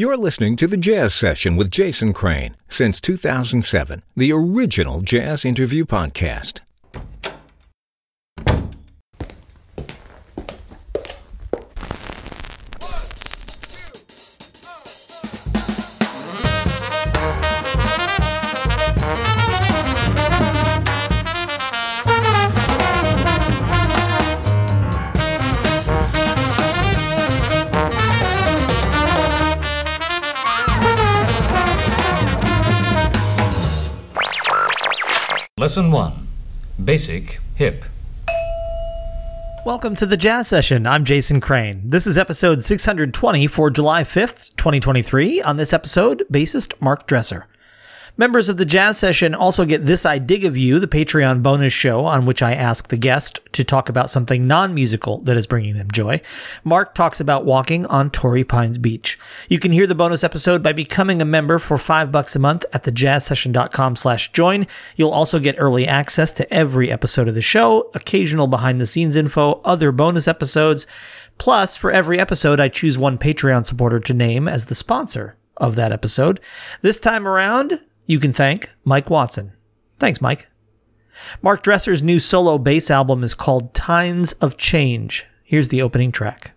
You're listening to the Jazz Session with Jason Crane since 2007, the original jazz interview podcast. Lesson 1 Basic Hip. Welcome to the Jazz Session. I'm Jason Crane. This is episode 620 for July 5th, 2023. On this episode, bassist Mark Dresser. Members of the Jazz Session also get This I Dig of You, the Patreon bonus show on which I ask the guest to talk about something non musical that is bringing them joy. Mark talks about walking on Torrey Pines Beach. You can hear the bonus episode by becoming a member for five bucks a month at thejazzsession.com slash join. You'll also get early access to every episode of the show, occasional behind the scenes info, other bonus episodes. Plus, for every episode, I choose one Patreon supporter to name as the sponsor of that episode. This time around, you can thank Mike Watson. Thanks, Mike. Mark Dresser's new solo bass album is called Tines of Change. Here's the opening track.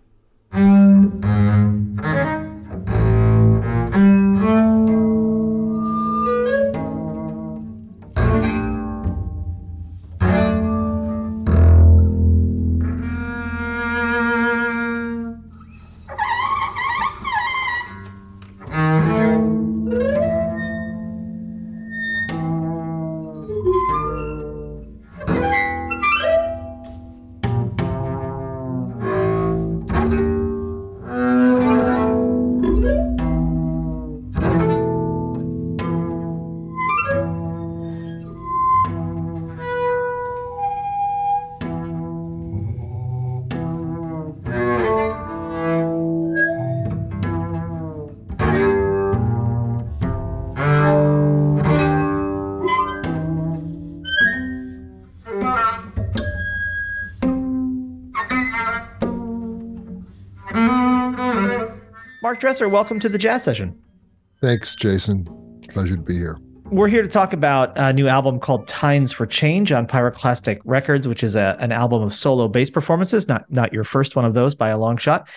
Mark Dresser, welcome to the Jazz Session. Thanks, Jason. Pleasure to be here. We're here to talk about a new album called Tines for Change on Pyroclastic Records, which is a, an album of solo bass performances, not not your first one of those by a long shot,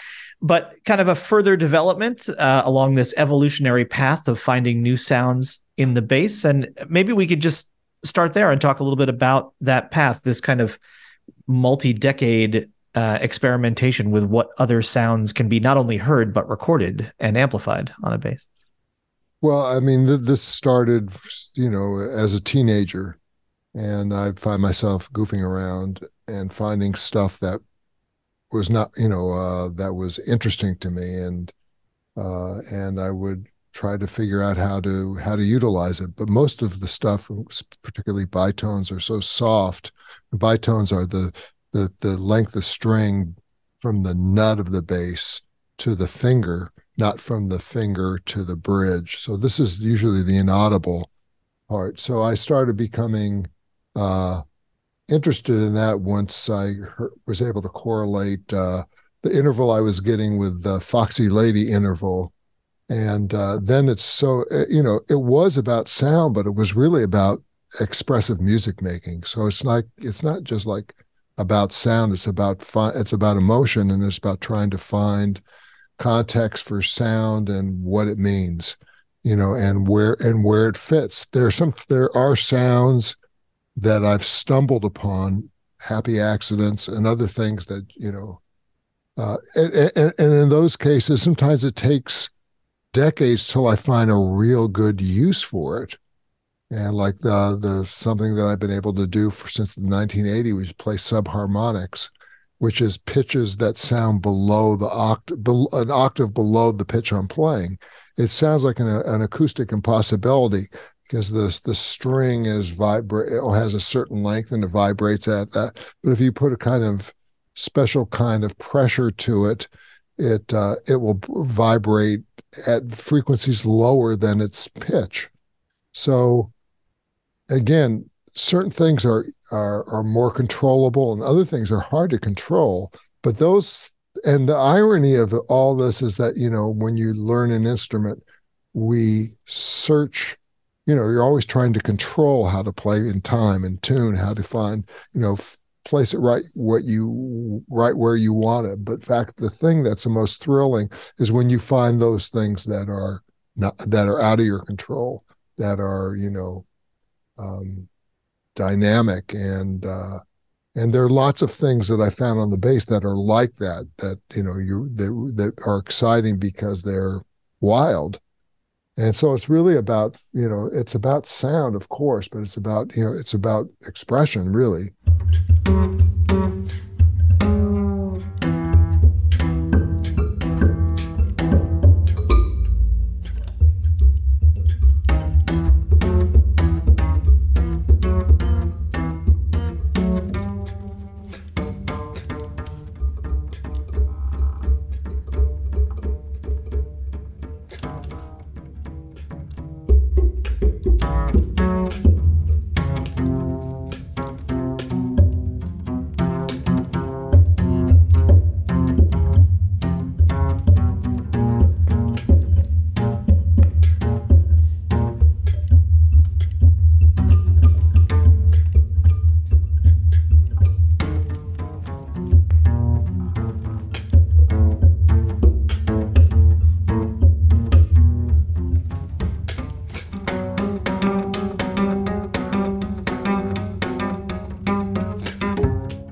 but kind of a further development uh, along this evolutionary path of finding new sounds in the bass. And maybe we could just start there and talk a little bit about that path, this kind of multi-decade uh, experimentation with what other sounds can be not only heard but recorded and amplified on a bass. Well, I mean, th- this started, you know, as a teenager, and I find myself goofing around and finding stuff that was not, you know, uh, that was interesting to me, and uh, and I would try to figure out how to how to utilize it. But most of the stuff, particularly bitones, are so soft. Bitones are the the the length of string from the nut of the bass to the finger, not from the finger to the bridge. So this is usually the inaudible part. So I started becoming uh, interested in that once I heard, was able to correlate uh, the interval I was getting with the Foxy Lady interval. And uh, then it's so, eh, you know, it was about sound, but it was really about expressive music making. So it's like, it's not just like about sound. It's about fi- it's about emotion, and it's about trying to find context for sound and what it means, you know, and where and where it fits. There are some there are sounds that I've stumbled upon, happy accidents, and other things that you know. Uh, and, and, and in those cases, sometimes it takes decades till I find a real good use for it and like the the something that I've been able to do for since the 1980 was play subharmonics, which is pitches that sound below the octave, an octave below the pitch I'm playing. It sounds like an, an acoustic impossibility because the the string is vibrate has a certain length and it vibrates at that. But if you put a kind of special kind of pressure to it, it uh, it will vibrate at frequencies lower than its pitch. So again, certain things are are are more controllable and other things are hard to control. But those and the irony of all this is that you know when you learn an instrument, we search. You know, you're always trying to control how to play in time and tune, how to find, you know, f- place it right what you right where you want it. But fact, the thing that's the most thrilling is when you find those things that are not that are out of your control, that are you know um, dynamic and uh, and there are lots of things that I found on the bass that are like that that you know you that, that are exciting because they're wild. And so it's really about you know it's about sound of course but it's about you know it's about expression really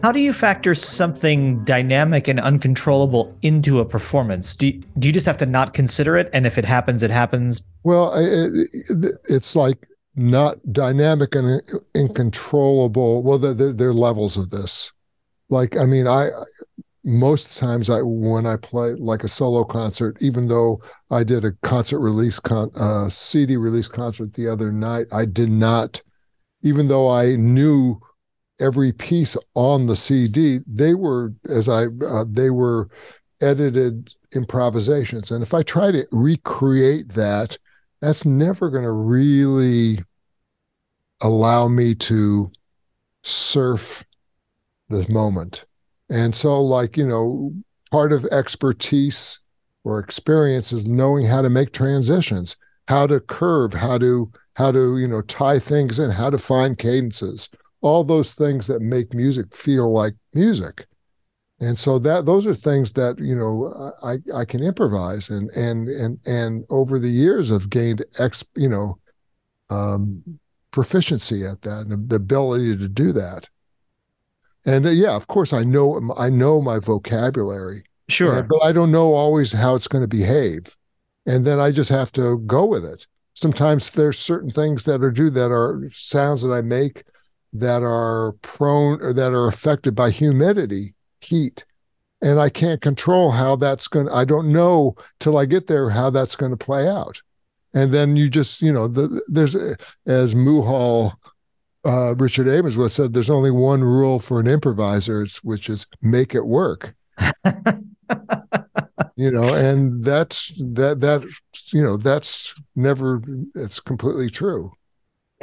How do you factor something dynamic and uncontrollable into a performance? Do you, do you just have to not consider it, and if it happens, it happens? Well, it, it's like not dynamic and uncontrollable. Well, there, there are levels of this. Like, I mean, I most times I when I play like a solo concert, even though I did a concert release con uh, CD release concert the other night, I did not, even though I knew every piece on the CD, they were as I uh, they were edited improvisations, and if I try to recreate that, that's never going to really allow me to surf this moment. And so, like you know, part of expertise or experience is knowing how to make transitions, how to curve, how to how to you know tie things in, how to find cadences all those things that make music feel like music and so that those are things that you know I I can improvise and and and and over the years I've gained ex you know um, proficiency at that and the, the ability to do that. And uh, yeah, of course I know I know my vocabulary. Sure, and, but I don't know always how it's going to behave, and then I just have to go with it. Sometimes there's certain things that are due that are sounds that I make that are prone or that are affected by humidity, heat. And I can't control how that's going to, I don't know till I get there how that's going to play out. And then you just, you know, the, there's, as Muhal, uh, Richard Abrams was said, there's only one rule for an improviser, which is make it work. you know, and that's that, that, you know, that's never, it's completely true.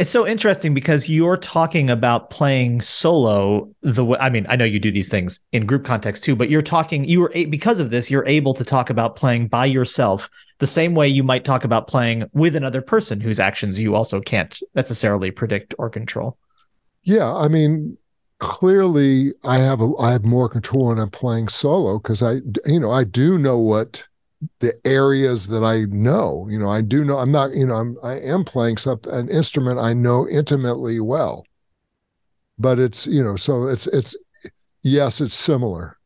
It's so interesting because you're talking about playing solo the way I mean, I know you do these things in group context too, but you're talking you were because of this, you're able to talk about playing by yourself the same way you might talk about playing with another person whose actions you also can't necessarily predict or control. Yeah, I mean, clearly I have a I have more control when I'm playing solo because I you know, I do know what the areas that I know. You know, I do know I'm not, you know, I'm I am playing something an instrument I know intimately well. But it's, you know, so it's it's yes, it's similar.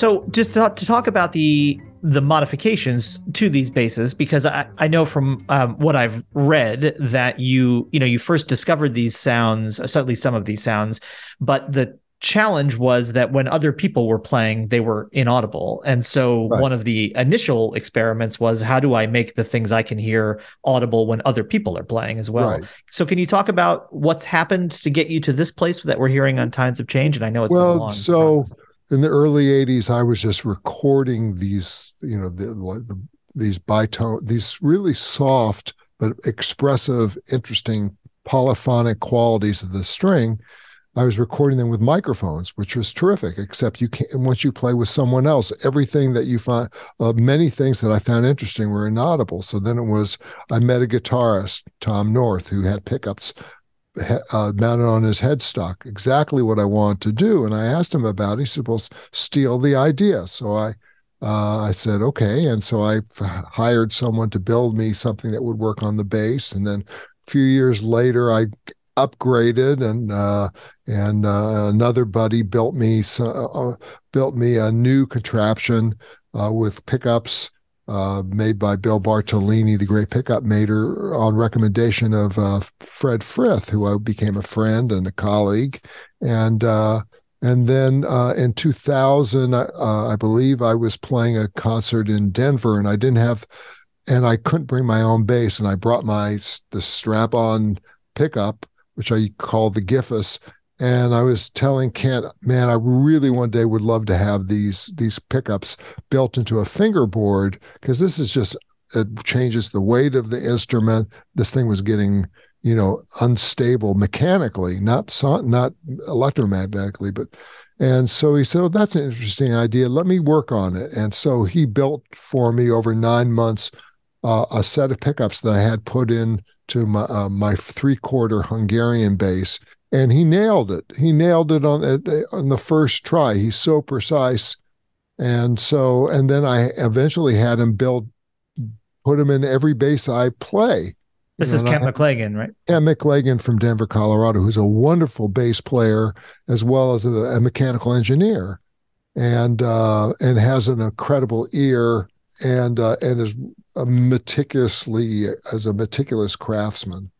So just to, to talk about the the modifications to these basses because I, I know from um, what I've read that you you know you first discovered these sounds, certainly some of these sounds, but the challenge was that when other people were playing, they were inaudible. And so right. one of the initial experiments was how do I make the things I can hear audible when other people are playing as well? Right. So can you talk about what's happened to get you to this place that we're hearing on Tines of Change? And I know it's well, long so process. In the early '80s, I was just recording these, you know, the, the these bitone, these really soft but expressive, interesting polyphonic qualities of the string I was recording them with microphones, which was terrific. Except you can't once you play with someone else, everything that you find, uh, many things that I found interesting were inaudible. So then it was I met a guitarist, Tom North, who had pickups uh, mounted on his headstock, exactly what I wanted to do. And I asked him about. it. He said, "Well, steal the idea." So I. Uh, I said, okay. And so I hired someone to build me something that would work on the bass. And then a few years later, I upgraded and uh, and uh, another buddy built me uh, built me a new contraption uh, with pickups uh, made by Bill Bartolini, the great pickup maker, on recommendation of uh, Fred Frith, who I became a friend and a colleague, and and then in 2000, I believe I was playing a concert in Denver, and I didn't have and I couldn't bring my own bass, and I brought my the strap-on pickup which I called the Gifus. And I was telling Kent, man, I really one day would love to have these these pickups built into a fingerboard because this is just it changes the weight of the instrument. This thing was getting you know unstable mechanically, not not electromagnetically, but and so he said, "Oh, that's an interesting idea. Let me work on it." And so he built for me over nine months uh, a set of pickups that I had put in to my, uh, my three quarter Hungarian bass, and he nailed it. He nailed it on on the first try. He's so precise, and so and then I eventually had him build, put him in every bass I play. This is Kent McLagan, right? Kent McLagan from Denver, Colorado, who's a wonderful bass player as well as a, a mechanical engineer, and uh, and has an incredible ear and uh, and is meticulously as a meticulous craftsman.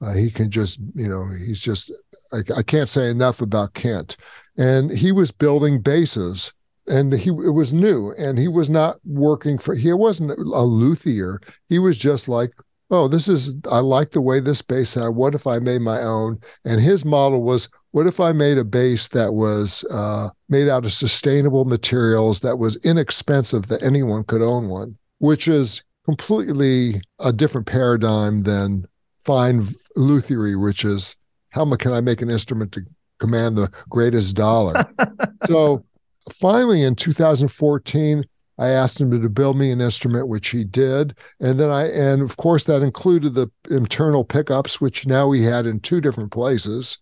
Uh, he can just, you know, he's just. I, I, can't say enough about Kent, and he was building basses, and he it was new, and he was not working for. He wasn't a luthier. He was just like, oh, this is. I like the way this bass sound. What if I made my own? And his model was, what if I made a bass that was uh, made out of sustainable materials that was inexpensive that anyone could own one, which is completely a different paradigm than fine luthery, which is how much can I make an instrument to command the greatest dollar? so finally in 2014, I asked him to build me an instrument, which he did. And then I, and of course, that included the internal pickups, which now we had in two different places.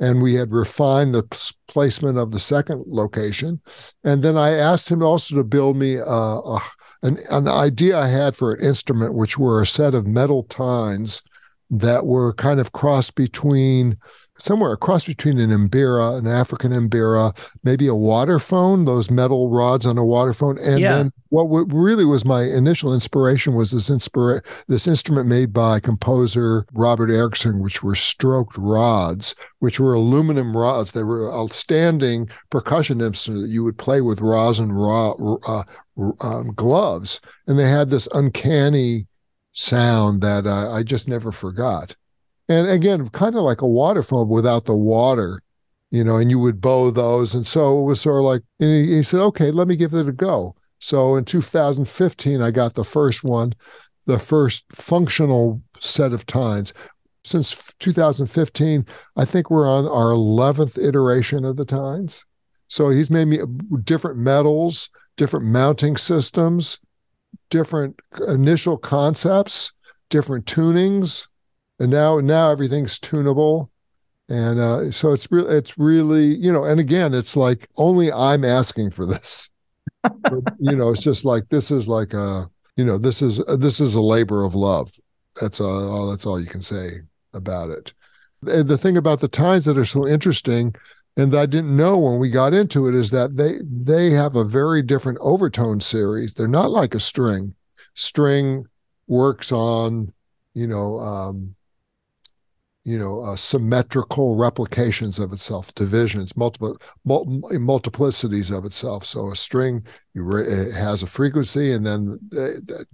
And we had refined the placement of the second location. And then I asked him also to build me a, a an, an idea I had for an instrument, which were a set of metal tines that were kind of cross between somewhere across between an mbira, an African mbira, maybe a waterphone, those metal rods on a waterphone. And yeah. then what really was my initial inspiration was this inspira- this instrument made by composer Robert Erickson, which were stroked rods, which were aluminum rods. They were outstanding percussion instrument that you would play with rosin raw, uh, um, gloves. And they had this uncanny sound that uh, I just never forgot and again, kind of like a waterphone without the water, you know, and you would bow those. And so it was sort of like, and he, he said, okay, let me give it a go. So in 2015, I got the first one, the first functional set of tines. Since 2015, I think we're on our 11th iteration of the tines. So he's made me different metals, different mounting systems, different initial concepts, different tunings, and now now everything's tunable. And uh, so it's really it's really you know and again it's like only i'm asking for this. You know it's just like this is like a you know this is this is a labor of love. That's all that's all you can say about it. The thing about the tines that are so interesting and I didn't know when we got into it is that they they have a very different overtone series. They're not like a string. String works on, you know, um, you know, uh, symmetrical replications of itself, divisions, multiple mul- multiplicities of itself. So a string re- it has a frequency, and then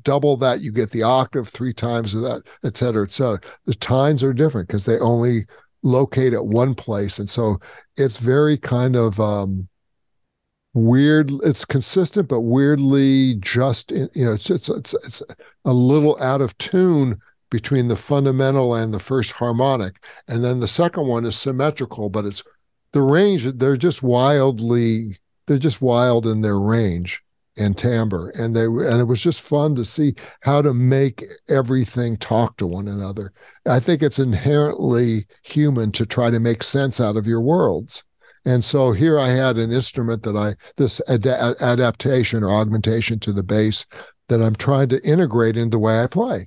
double that, you get the octave, three times of that, et cetera, et cetera. The tines are different because they only locate at one place, and so it's very kind of um, weird. It's consistent, but weirdly just you know, it's, it's it's it's a little out of tune between the fundamental and the first harmonic. And then the second one is symmetrical, but it's the range, they're just wildly, they're just wild in their range and timbre. And they and it was just fun to see how to make everything talk to one another. I think it's inherently human to try to make sense out of your worlds. And so here I had an instrument that I, this ad- adaptation or augmentation to the bass that I'm trying to integrate into the way I play.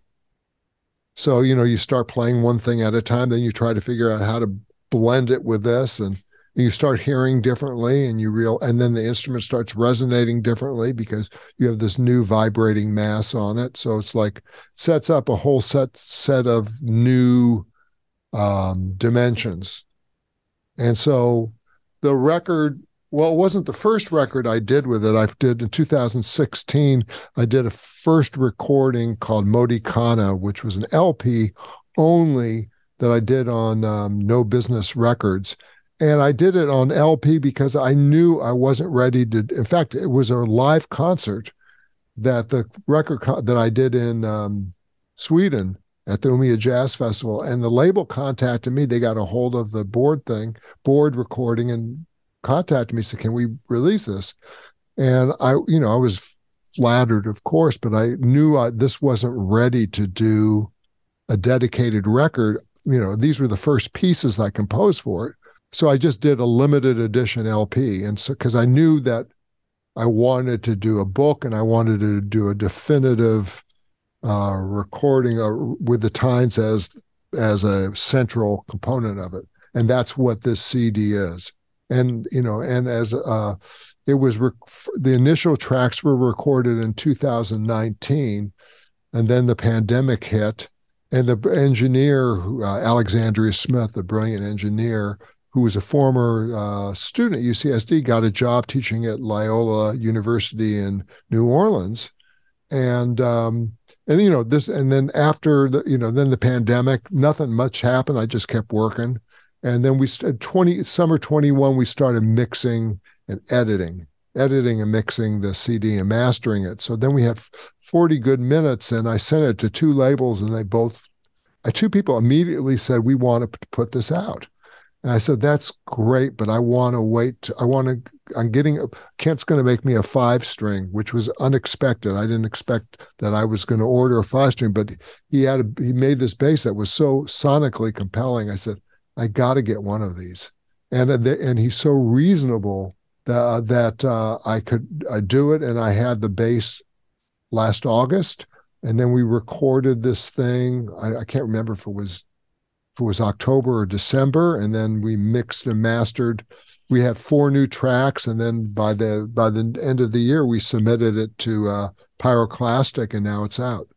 So, you know, you start playing one thing at a time, then you try to figure out how to blend it with this and you start hearing differently and you real and then the instrument starts resonating differently because you have this new vibrating mass on it. So it's like sets up a whole set set of new um, dimensions. And so the record well, it wasn't the first record I did with it. I did in 2016. I did a first recording called Modicana, which was an LP only that I did on um, No Business Records. And I did it on LP because I knew I wasn't ready to. In fact, it was a live concert that the record co- that I did in um, Sweden at the Umeå Jazz Festival, and the label contacted me. They got a hold of the board thing, board recording, and contacted me, said, "Can we release this?" And I, you know, I was flattered, of course, but I knew I, this wasn't ready to do a dedicated record. You know, these were the first pieces I composed for it. So I just did a limited edition LP. And so, because I knew that I wanted to do a book and I wanted to do a definitive uh, recording uh, with the Tines as as a central component of it, and that's what this CD is and you know and as uh it was rec- the initial tracks were recorded in 2019 and then the pandemic hit and the engineer uh, alexandria smith a brilliant engineer who was a former uh, student at ucsd got a job teaching at loyola university in new orleans. And um and you know this and then after the you know then the pandemic nothing much happened. I just kept working. And then we 20 summer 21 we started mixing and editing editing and mixing the cd and mastering it. So then we had 40 good minutes and i sent it to two labels and they both uh, two people immediately said we want to put this out and i said that's great but i want to wait i want to i'm getting kent's going to make me a five string which was unexpected i didn't expect that i was going to order a five string but he had a, he made this bass that was so sonically compelling i said I got to get one of these. And uh, and he's so reasonable that uh, that uh, I could uh, do it. And I had the bass last August, and then we recorded this thing. I, I can't remember if it was it was October or December, and then we mixed and mastered. We had four new tracks, and then by the by the end of the year, we submitted it to uh, Pyroclastic, and now it's out.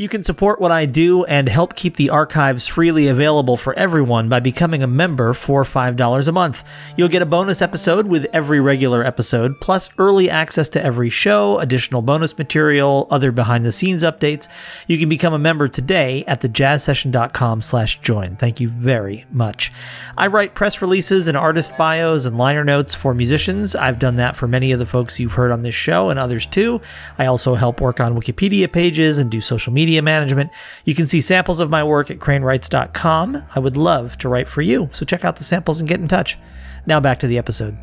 You can support what I do and help keep the archives freely available for everyone by becoming a member for $5 a month. You'll get a bonus episode with every regular episode, plus early access to every show, additional bonus material, other behind the scenes updates. You can become a member today at thejazzsession.com slash join. Thank you very much. I write press releases and artist bios and liner notes for musicians. I've done that for many of the folks you've heard on this show and others too. I also help work on Wikipedia pages and do social media media management. You can see samples of my work at cranewrites.com. I would love to write for you, so check out the samples and get in touch. Now back to the episode.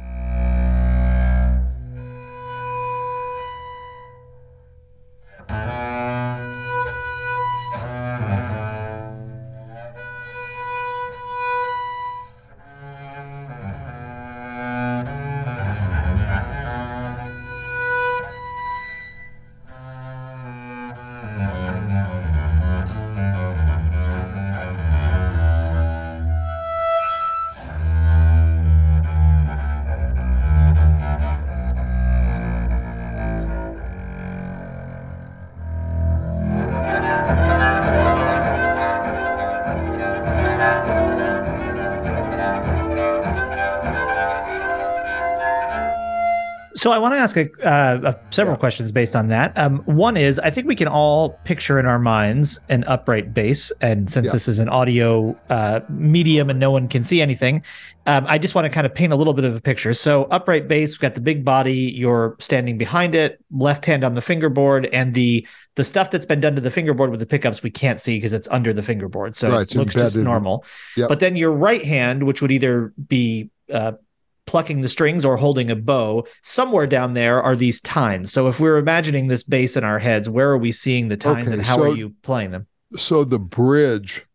So I want to ask a, uh, a several Yeah. questions based on that. Um, one is, I think we can all picture in our minds an upright bass, and since Yeah. this is an audio uh, medium and no one can see anything, um, I just want to kind of paint a little bit of a picture. So upright bass, we've got the big body, you're standing behind it, left hand on the fingerboard, and the the stuff that's been done to the fingerboard with the pickups we can't see because it's under the fingerboard, so Right, it looks just normal. Yep. But then your right hand, which would either be uh, plucking the strings or holding a bow, somewhere down there are these tines. So if we're imagining this bass in our heads, where are we seeing the tines Okay, and how so- are you playing them? So the bridge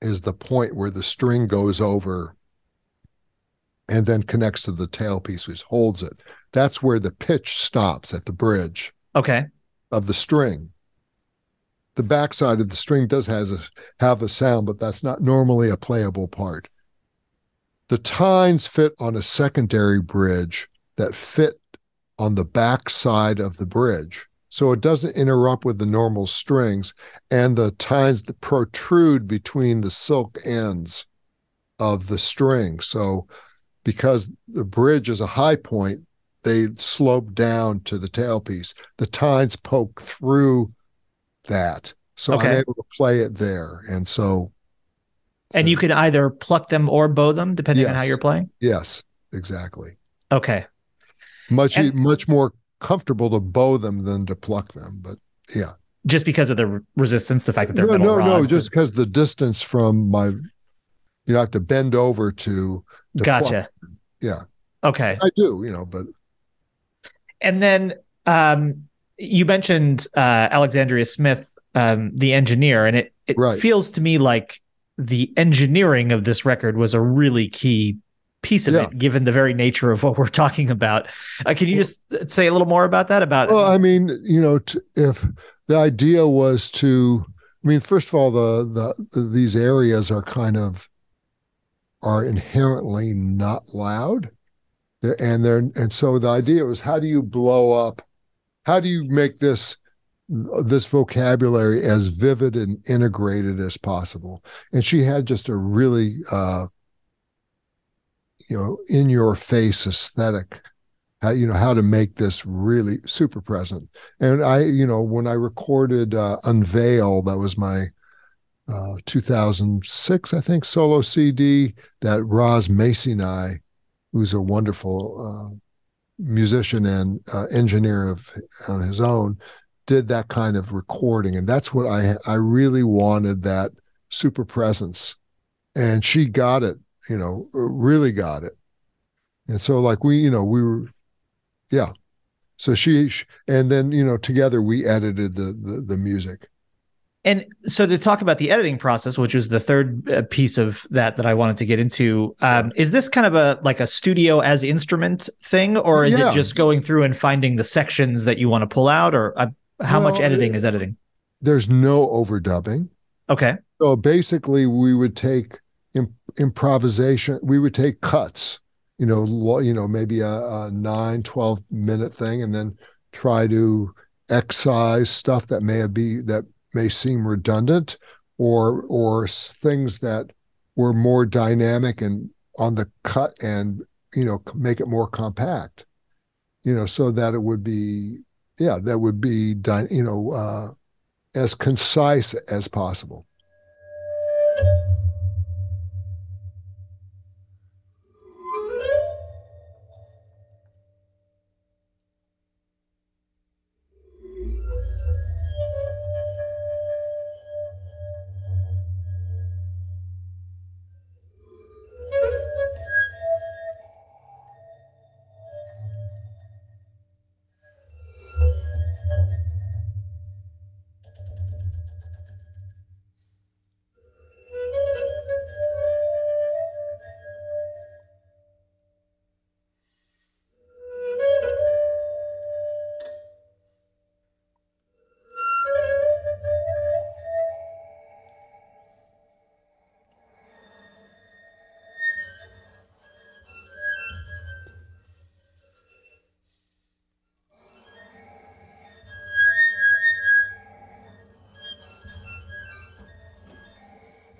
is the point where the string goes over and then connects to the tailpiece, which holds it. That's where the pitch stops at the bridge Okay. of the string. The backside of the string does has a, have a sound, but that's not normally a playable part. The tines fit on a secondary bridge that fit on the back side of the bridge. So it doesn't interrupt with the normal strings and the tines that protrude between the silk ends of the string. So because the bridge is a high point, they slope down to the tailpiece. The tines poke through that. So Okay. I'm able to play it there. And so And you can either pluck them or bow them depending on how you're playing. yes, exactly. Okay. Much And- much more comfortable to bow them than to pluck them. But yeah. Just because of the resistance, the fact that they're no, no, no, rods just and- because the distance from my you know, I have to bend over to, to gotcha. Yeah. Okay. I do, you know, but And then um, you mentioned uh, Alexandria Smith, um, the engineer, and it, it Right. feels to me like the engineering of this record was a really key piece of Yeah. it, given the very nature of what we're talking about. Uh, can you just say a little more about that? About Well, I mean, you know, t if the idea was to, I mean, first of all, the, the the these areas are kind of are inherently not loud, They're- and they're and so the idea was how do you blow up, how do you make this this vocabulary as vivid and integrated as possible? And she had just a really, uh, you know, in your face aesthetic how you know how to make this really super present and i you know when i recorded uh, unveil that was my uh, 2006 i think solo cd that Roz Macy and i who's a wonderful uh, musician and uh, engineer of on his own did that kind of recording. And that's what i i really wanted that super presence. And she got it you know really got it. And so like we you know we were yeah. So she and then you know together we edited the the, the music. And so to talk about the editing process, which was the third uh, piece of that that I wanted to get into, um, is this kind of a like a studio as instrument thing, or is Yeah. it just going through and finding the sections that you want to pull out, or uh, how much editing is editing? there's no overdubbing Okay, so basically we would take Im- improvisation we would take cuts you know lo- you know maybe a, a 9 12 minute thing and then try to excise stuff that may be that may seem redundant or or things that were more dynamic and on the cut and you know make it more compact you know so that it would be yeah that would be dy- you know uh as concise as possible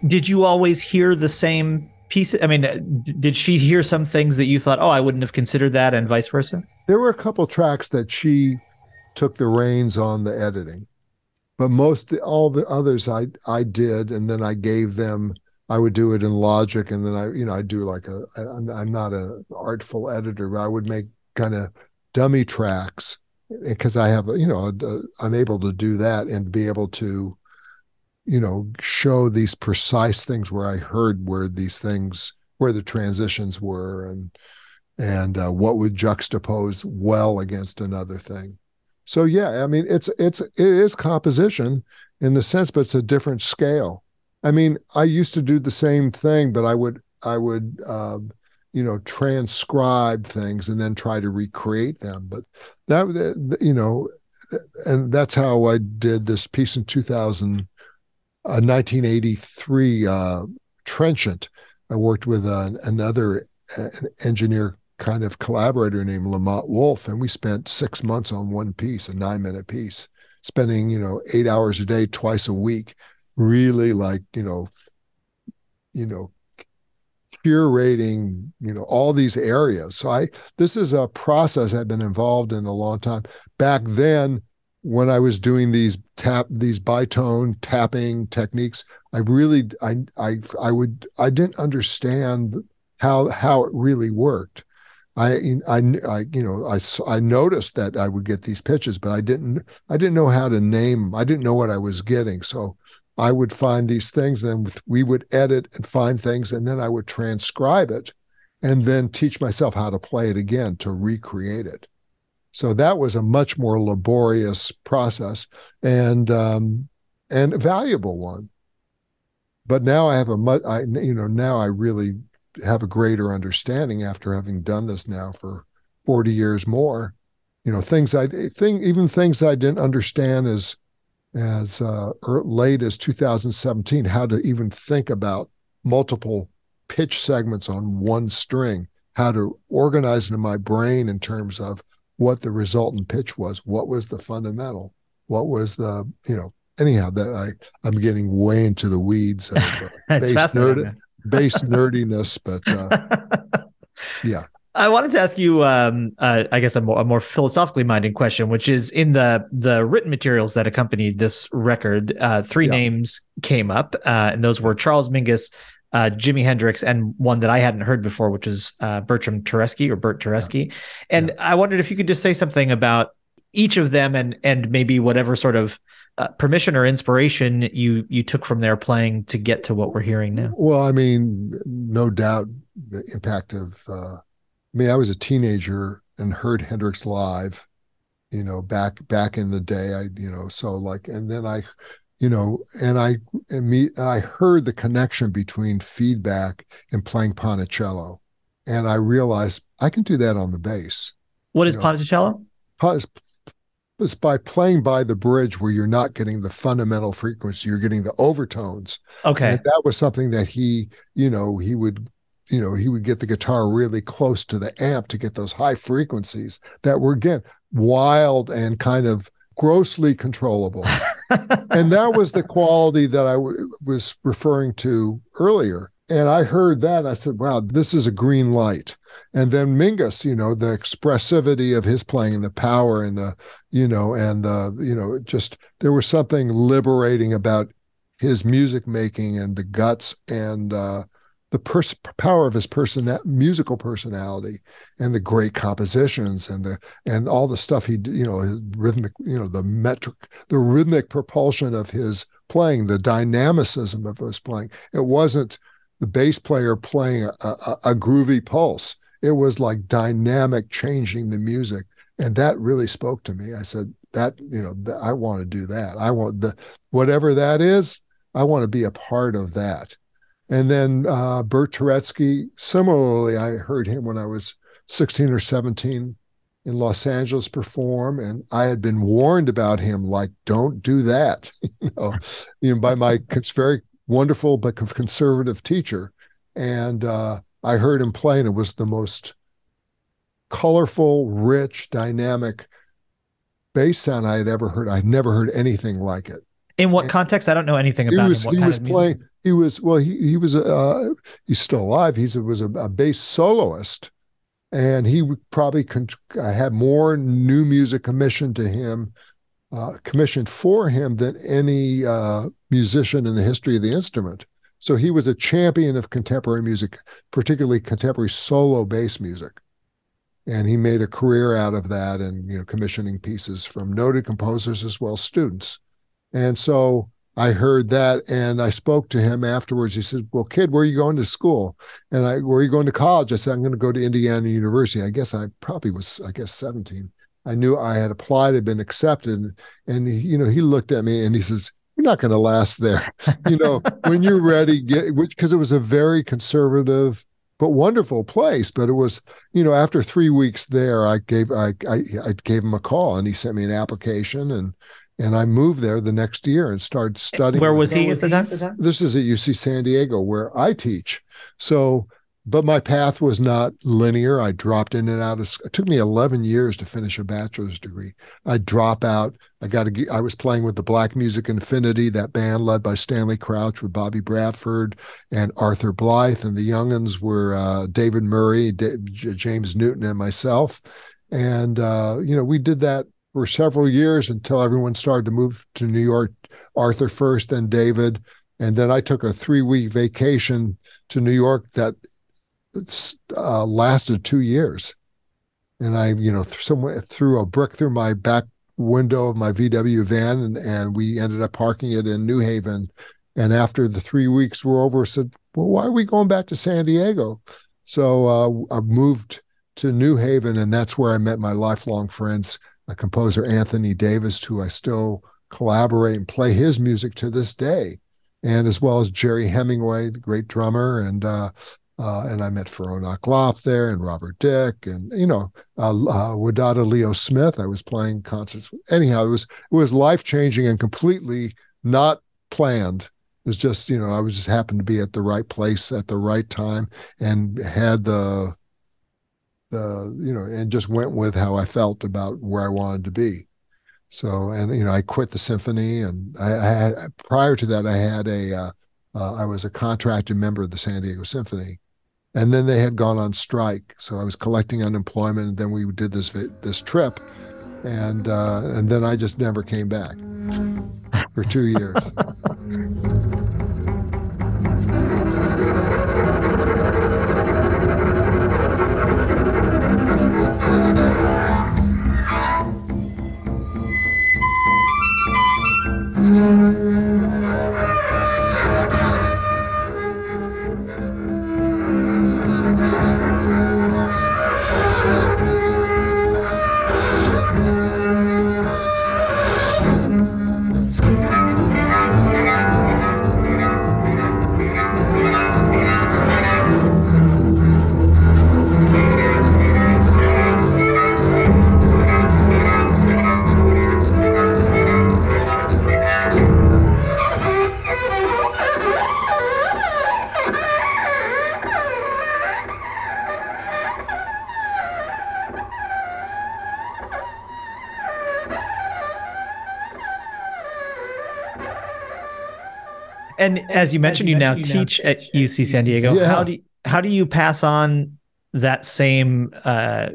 did you always hear the same pieces? I mean, did she hear some things that you thought, oh, I wouldn't have considered that, and vice versa? There were a couple tracks that she took the reins on the editing, but most all the others I I did, and then I gave them. I would do it in Logic, and then I you know I do like a. I'm, I'm not an artful editor, but I would make kind of dummy tracks eh, because I have you know I'm able to do that and be able to you know show these precise things where I heard where these things where the transitions were and and uh, what would juxtapose well against another thing. So yeah, I mean it's it's it is composition in the sense, but it's a different scale. I mean, I used to do the same thing, but I would I would um, you know transcribe things and then try to recreate them. But that you know, and that's how I did this piece in 2000, uh, 1983 uh, Trenchant. I worked with uh, another uh, engineer kind of collaborator named Lamont Wolf, and we spent six months on one piece, a nine minute piece, spending, you know, eight hours a day, twice a week, really like, you know, you know, curating, you know, all these areas. So I this is a process I've been involved in a long time. Back then, when I was doing these tap these bitone tapping techniques, I really I I I would I didn't understand how how it really worked. I, I, I, you know, I, I noticed that I would get these pitches, but I didn't, I didn't know how to name. them. I didn't know what I was getting. So I would find these things, then we would edit and find things, and then I would transcribe it, and then teach myself how to play it again to recreate it. So that was a much more laborious process and um, and valuable one. But now I have a much, I you know, now I really have a greater understanding after having done this now for 40 years more you know things i think even things i didn't understand as as uh, late as 2017 how to even think about multiple pitch segments on one string how to organize it in my brain in terms of what the resultant pitch was what was the fundamental what was the you know anyhow that i i'm getting way into the weeds of, uh, it's fascinating nerd, bass nerdiness, but uh, yeah. I wanted to ask you, um, uh, I guess, a more, a more, philosophically minded question, which is in the the written materials that accompanied this record, uh, three yeah. names came up, uh, and those were Charles Mingus, uh, Jimi Hendrix, and one that I hadn't heard before, which is uh, Bertram Turetzky or Bert Turetzky. Yeah. And yeah. I wondered if you could just say something about each of them, and and maybe whatever sort of uh, permission or inspiration you you took from their playing to get to what we're hearing now? Well, I mean, no doubt the impact of. Uh, I mean, I was a teenager and heard Hendrix live, you know, back back in the day. I you know, so like, and then I, you know, and I and me I heard the connection between feedback and playing Ponticello, and I realized I can do that on the bass. What is you know, Ponticello? it's by playing by the bridge where you're not getting the fundamental frequency, you're getting the overtones. Okay. And that was something that he, you know, he would, you know, he would get the guitar really close to the amp to get those high frequencies that were again wild and kind of grossly controllable. and that was the quality that I w- was referring to earlier. And I heard that. I said, wow, this is a green light. And then Mingus, you know, the expressivity of his playing and the power and the, you know, and the, you know, just there was something liberating about his music making and the guts and uh, the pers- power of his person musical personality and the great compositions and the and all the stuff he you know his rhythmic you know the metric the rhythmic propulsion of his playing the dynamicism of his playing. It wasn't the bass player playing a, a, a groovy pulse. It was like dynamic changing the music. And that really spoke to me. I said that you know th- i want to do that. I want the whatever that is i want to be a part of that and then uh, bert turetzky similarly i heard him when i was 16 or 17 in los angeles perform and i had been warned about him like don't do that you know, you know by my very wonderful but conservative teacher and uh, I heard him play, and it was the most colorful, rich, dynamic bass sound I had ever heard. I'd never heard anything like it. In what and context? I don't know anything about he was, him. What he was playing. He was well. He he was uh, he's still alive. He was a, a bass soloist, and he probably con- had more new music commissioned to him, uh, commissioned for him than any uh, musician in the history of the instrument. So he was a champion of contemporary music, particularly contemporary solo bass music. And he made a career out of that and you know commissioning pieces from noted composers as well as students. And so I heard that and I spoke to him afterwards. He said, Well, kid, where are you going to school? And I, where are you going to college? I said, I'm going to go to Indiana University. I guess I probably was, I guess, 17. I knew I had applied, had been accepted. And, he, you know, he looked at me and he says, You're not going to last there. you know, when you're ready, get, which, because it was a very conservative, but wonderful place. But it was, you know, after three weeks there, I gave, I, I, I gave him a call and he sent me an application and, and I moved there the next year and started studying. Where was he at the time? This is at UC San Diego, where I teach. So, but my path was not linear. I dropped in and out of. It took me 11 years to finish a bachelor's degree. I drop out. I got to. I was playing with the Black Music Infinity, that band led by Stanley Crouch with Bobby Bradford and Arthur Blythe, and the younguns were uh, David Murray, D- James Newton, and myself. And uh, you know, we did that for several years until everyone started to move to New York. Arthur first, then David, and then I took a three week vacation to New York that uh, lasted two years. And I, you know, th- threw a brick through my back window of my VW van, and, and we ended up parking it in New Haven. And after the three weeks were over, I said, "Well, why are we going back to San Diego?" So uh, I moved to New Haven, and that's where I met my lifelong friends a composer Anthony Davis, who I still collaborate and play his music to this day, and as well as Gerry Hemingway, the great drummer, and uh, uh, and I met Pheeroan akLaff there, and Robert Dick, and you know uh, uh, Wadada Leo Smith. I was playing concerts. Anyhow, it was it was life changing and completely not planned. It was just you know I was just happened to be at the right place at the right time and had the uh, you know, and just went with how I felt about where I wanted to be. So, and you know, I quit the symphony, and I, I had prior to that, I had a, uh, uh, I was a contracted member of the San Diego Symphony, and then they had gone on strike, so I was collecting unemployment, and then we did this this trip, and uh, and then I just never came back for two years. And as you mentioned, you, mentioned, you now teach at UC San Diego. Yeah. How do you, how do you pass on that same uh,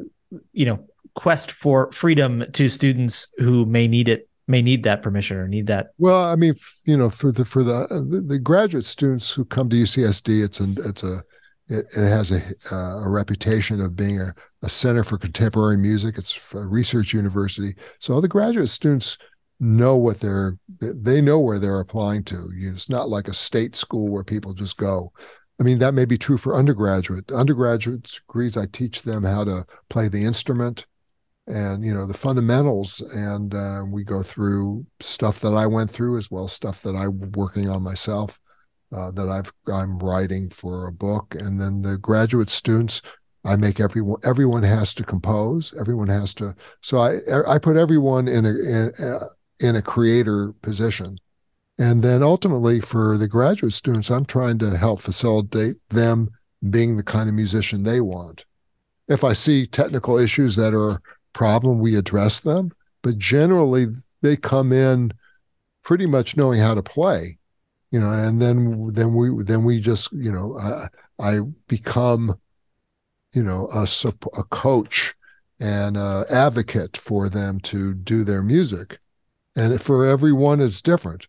you know quest for freedom to students who may need it may need that permission or need that well i mean you know for the for the the, the graduate students who come to ucsd it's a it's a it, it has a uh, a reputation of being a, a center for contemporary music it's a research university so all the graduate students know what they're they know where they're applying to. It's not like a state school where people just go. I mean, that may be true for undergraduate. Undergraduate degrees, I teach them how to play the instrument and you know the fundamentals and uh, we go through stuff that i went through as well stuff that i'm working on myself uh, that i've i'm writing for a book and then the graduate students i make everyone everyone has to compose everyone has to so i i put everyone in a, in a in a creator position. And then ultimately for the graduate students, I'm trying to help facilitate them being the kind of musician they want. If I see technical issues that are a problem, we address them. But generally, they come in pretty much knowing how to play. you know, and then then we then we just you know I, I become you know a a coach and a advocate for them to do their music, and for everyone it's different.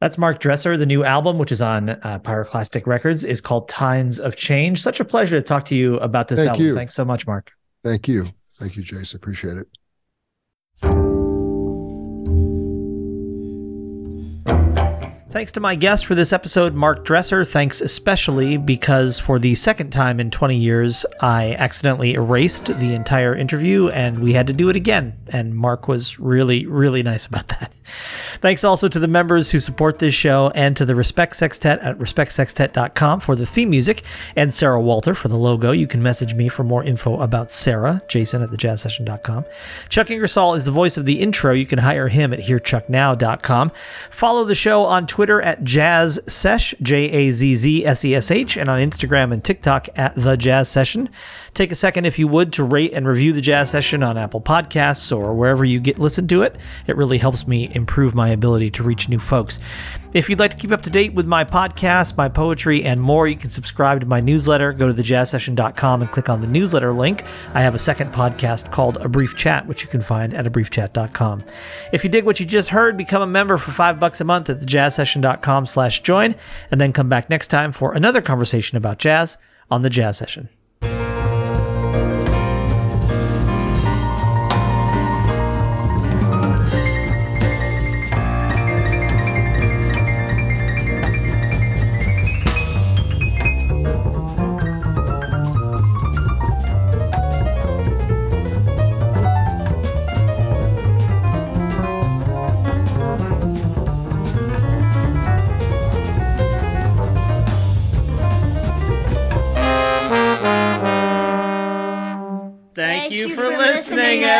That's Mark Dresser. The new album, which is on uh, Pyroclastic Records, is called Tines of Change. Such a pleasure to talk to you about this Thank album. You. Thanks so much, Mark. Thank you. Thank you, Jason. Appreciate it. Thanks to my guest for this episode, Mark Dresser. Thanks especially because for the second time in 20 years, I accidentally erased the entire interview and we had to do it again. And Mark was really, really nice about that. Thanks also to the members who support this show and to the Respect Sextet at respectsextet.com for the theme music and Sarah Walter for the logo. You can message me for more info about Sarah, jason at thejazzsession.com. Chuck Ingersoll is the voice of the intro. You can hire him at hearchucknow.com. Follow the show on Twitter at Jazz Sesh, J A Z Z S E S H, and on Instagram and TikTok at The Jazz Session. Take a second, if you would, to rate and review The Jazz Session on Apple Podcasts or wherever you get listen to it. It really helps me improve my ability to reach new folks. If you'd like to keep up to date with my podcast, my poetry, and more, you can subscribe to my newsletter. Go to thejazzsession.com and click on the newsletter link. I have a second podcast called A Brief Chat, which you can find at abriefchat.com. If you dig what you just heard, become a member for five bucks a month at thejazzsession.com slash join, and then come back next time for another conversation about jazz on The Jazz Session.